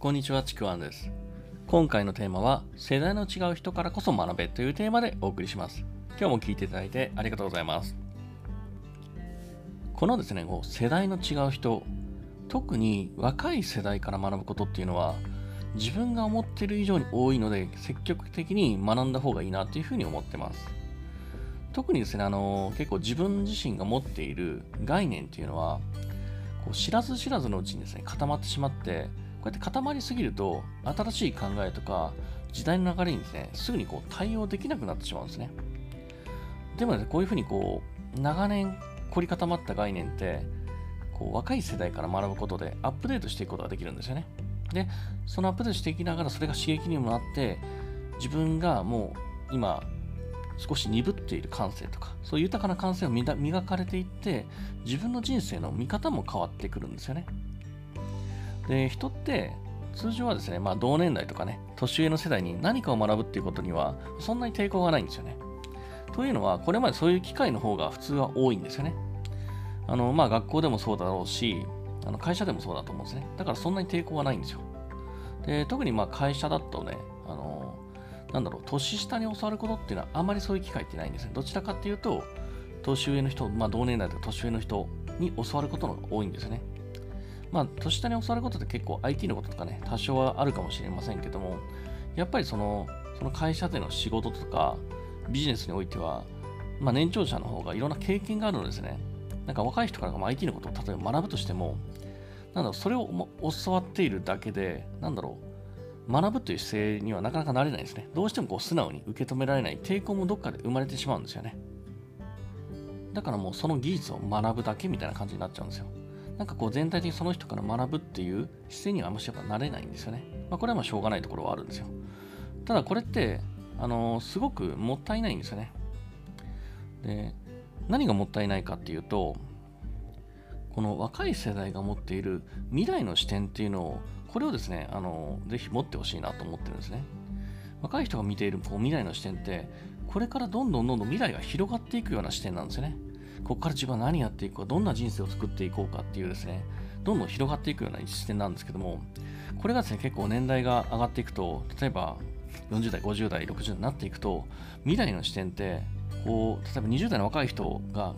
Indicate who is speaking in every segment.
Speaker 1: こんにちは、ちくわんです。今回のテーマは、世代の違う人からこそ学べというテーマでお送りします。今日も聞いていただいてありがとうございます。このですね、世代の違う人、特に若い世代から学ぶことっていうのは、自分が思っている以上に多いので、積極的に学んだ方がいいなというふうに思ってます。特にですね、あの結構自分自身が持っている概念っていうのは、こう知らず知らずのうちにですね、固まってしまって、こうやって固まりすぎると、新しい考えとか、時代の流れにですね、すぐにこう対応できなくなってしまうんですね。でもね、こういうふうにこう、長年凝り固まった概念って、こう若い世代から学ぶことでアップデートしていくことができるんですよね。で、そのアップデートしていきながら、それが刺激にもなって、自分がもう今、少し鈍っている感性とか、そういう豊かな感性を磨かれていって、自分の人生の見方も変わってくるんですよね。で人って通常はですね、まあ、同年代とかね年上の世代に何かを学ぶっていうことにはそんなに抵抗がないんですよね。というのはこれまでそういう機会の方が普通は多いんですよね。あのまあ学校でもそうだろうしあの会社でもそうだと思うんですね。だからそんなに抵抗がないんですよ。で特にまあ会社だとねあのなんだろう年下に教わることっていうのはあまりそういう機会ってないんですね。どちらかっていうと年上の人、まあ、同年代とか年上の人に教わることのが多いんですね。まあ、年下に教わることって結構 IT のこととかね、多少はあるかもしれませんけども、やっぱりその、その会社での仕事とか、ビジネスにおいては、まあ、年長者の方がいろんな経験があるのですね。なんか若い人から IT のことを例えば学ぶとしても、なんだろう、それを教わっているだけで、なんだろう、学ぶという姿勢にはなかなかなれないですね。どうしてもこう素直に受け止められない抵抗もどっかで生まれてしまうんですよね。だからもうその技術を学ぶだけみたいな感じになっちゃうんですよ。なんかこう全体的にその人から学ぶっていう姿勢にはあんましやっぱなれないんですよね。まあ、これはまあしょうがないところはあるんですよ。ただこれって、あの、すごくもったいないんですよね。で、何がもったいないかっていうと、この若い世代が持っている未来の視点っていうのを、これをですね、あのー、ぜひ持ってほしいなと思ってるんですね。若い人が見ているこう未来の視点って、これからどんどんどんどん未来が広がっていくような視点なんですよね。ここから自分は何やっていくか、どんな人生を作っていこうかっていうですね、どんどん広がっていくような視点なんですけども、これがですね、結構年代が上がっていくと、例えば40代、50代、60代になっていくと、未来の視点って、こう、例えば20代の若い人が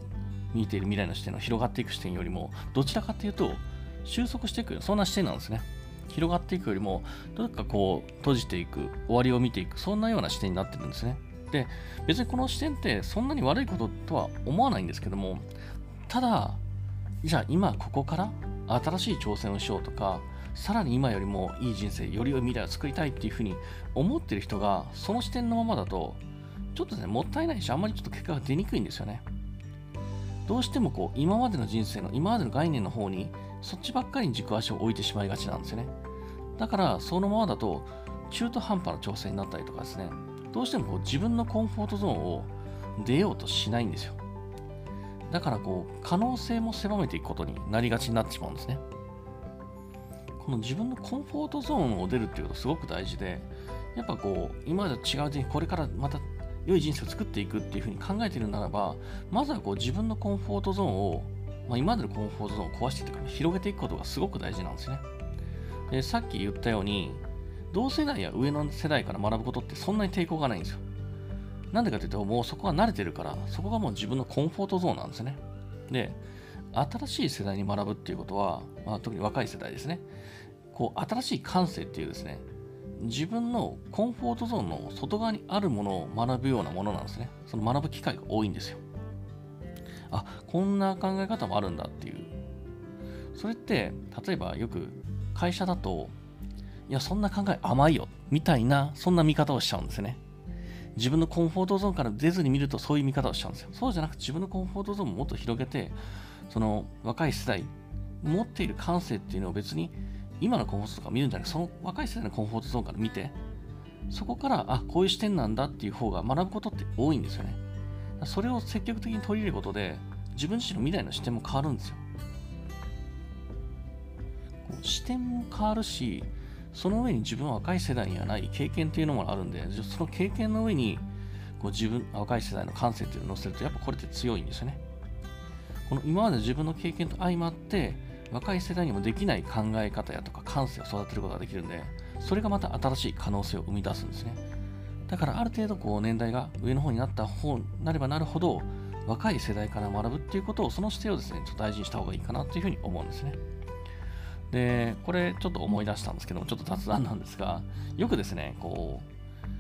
Speaker 1: 見ている未来の視点の広がっていく視点よりも、どちらかというと、収束していく、そんな視点なんですね。広がっていくよりも、どっかこう、閉じていく、終わりを見ていく、そんなような視点になってるんですね。で、別にこの視点ってそんなに悪いこととは思わないんですけども、ただ、じゃあ今ここから新しい挑戦をしようとか、さらに今よりもいい人生、より良い未来を作りたいっていうふうに思ってる人が、その視点のままだと、ちょっとね、もったいないし、あんまりちょっと結果が出にくいんですよね。どうしてもこう、今までの人生の、今までの概念の方に、そっちばっかりに軸足を置いてしまいがちなんですよね。だから、そのままだと、中途半端な挑戦になったりとかですね、どうしてもこう自分のコンフォートゾーンを出ようとしないんですよ。だからこう可能性も狭めていくことになりがちになってしまうんですね。この自分のコンフォートゾーンを出るっていうことすごく大事で、やっぱこう今までと違う人これからまた良い人生を作っていくっていうふうに考えているならば、まずはこう自分のコンフォートゾーンを、まあ、今までのコンフォートゾーンを壊していくか広げていくことがすごく大事なんですね。でさっき言ったように、同世代や上の世代から学ぶことってそんなに抵抗がないんですよ。なんでかというと、もうそこは慣れてるから、そこがもう自分のコンフォートゾーンなんですね。で、新しい世代に学ぶっていうことは、まあ、特に若い世代ですね。こう、新しい感性っていうですね、自分のコンフォートゾーンの外側にあるものを学ぶようなものなんですね。その学ぶ機会が多いんですよ。あ、こんな考え方もあるんだっていう。それって、例えばよく会社だと、いや、そんな考え甘いよ、みたいな、そんな見方をしちゃうんですね。自分のコンフォートゾーンから出ずに見るとそういう見方をしちゃうんですよ。そうじゃなくて自分のコンフォートゾーンをもっと広げて、その若い世代、持っている感性っていうのを別に今のコンフォートとか見るんじゃなくて、その若い世代のコンフォートゾーンから見て、そこから、あ、こういう視点なんだっていう方が学ぶことって多いんですよね。それを積極的に取り入れることで、自分自身の未来の視点も変わるんですよ。視点も変わるし、その上に自分は若い世代にはない経験っていうのもあるんで、その経験の上にこう自分、若い世代の感性っていうのを乗せると、やっぱこれって強いんですよね。この今まで自分の経験と相まって、若い世代にもできない考え方やとか感性を育てることができるんで、それがまた新しい可能性を生み出すんですね。だからある程度こう年代が上の方になった方になればなるほど、若い世代から学ぶっていうことを、その姿勢をですね、ちょっと大事にした方がいいかなというふうに思うんですね。で、これちょっと思い出したんですけども、ちょっと雑談なんですが、よくですね、こう、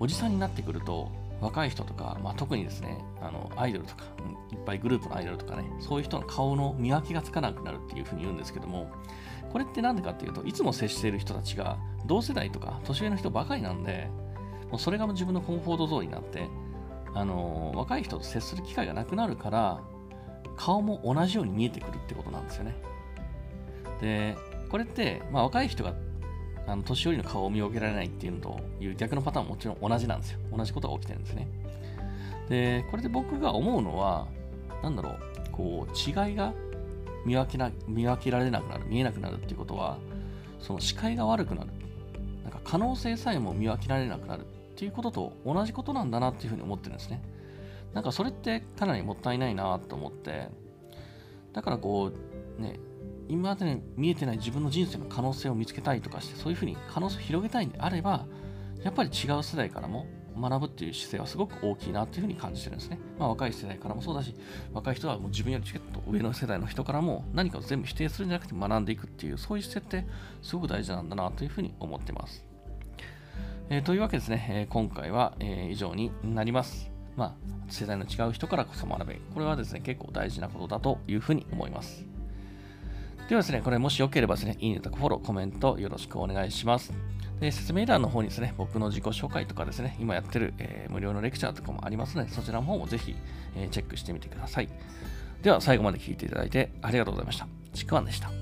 Speaker 1: おじさんになってくると、若い人とか、まあ、特にですね、あのアイドルとか、いっぱいグループのアイドルとかね、そういう人の顔の見分けがつかなくなるっていうふうに言うんですけども、これって何でかっていうと、いつも接している人たちが同世代とか年上の人ばかりなんで、もうそれが自分のコンフォートゾーンになって、あの、若い人と接する機会がなくなるから、顔も同じように見えてくるってことなんですよね。で、これって、まあ、若い人があの年寄りの顔を見分けられないっていうのという逆のパターンももちろん同じなんですよ。同じことが起きてるんですね。で、これで僕が思うのは、なんだろう、こう、違いが見分けな見分けられなくなる、見えなくなるっていうことは、その視界が悪くなる。なんか可能性さえも見分けられなくなるっていうことと同じことなんだなっていうふうに思ってるんですね。なんかそれってかなりもったいないなと思って、だからこう、ね、今までに見えてない自分の人生の可能性を見つけたいとかして、そういうふうに可能性を広げたいんであれば、やっぱり違う世代からも学ぶっていう姿勢はすごく大きいなっていうふうに感じてるんですね。まあ若い世代からもそうだし、若い人はもう自分よりチケット上の世代の人からも何かを全部否定するんじゃなくて学んでいくっていう、そういう姿勢ってすごく大事なんだなというふうに思ってます。えー、というわけですね、えー、今回は、えー、以上になります。まあ、世代の違う人からこそ学べ。これはですね、結構大事なことだというふうに思います。ではですね、これもしよければですね、いいねとかフォロー、コメントよろしくお願いします。で説明欄の方にですね、僕の自己紹介とかですね、今やってる、えー、無料のレクチャーとかもありますので、そちらの方もぜひ、えー、チェックしてみてください。では最後まで聴いていただいてありがとうございました。ちくわんでした。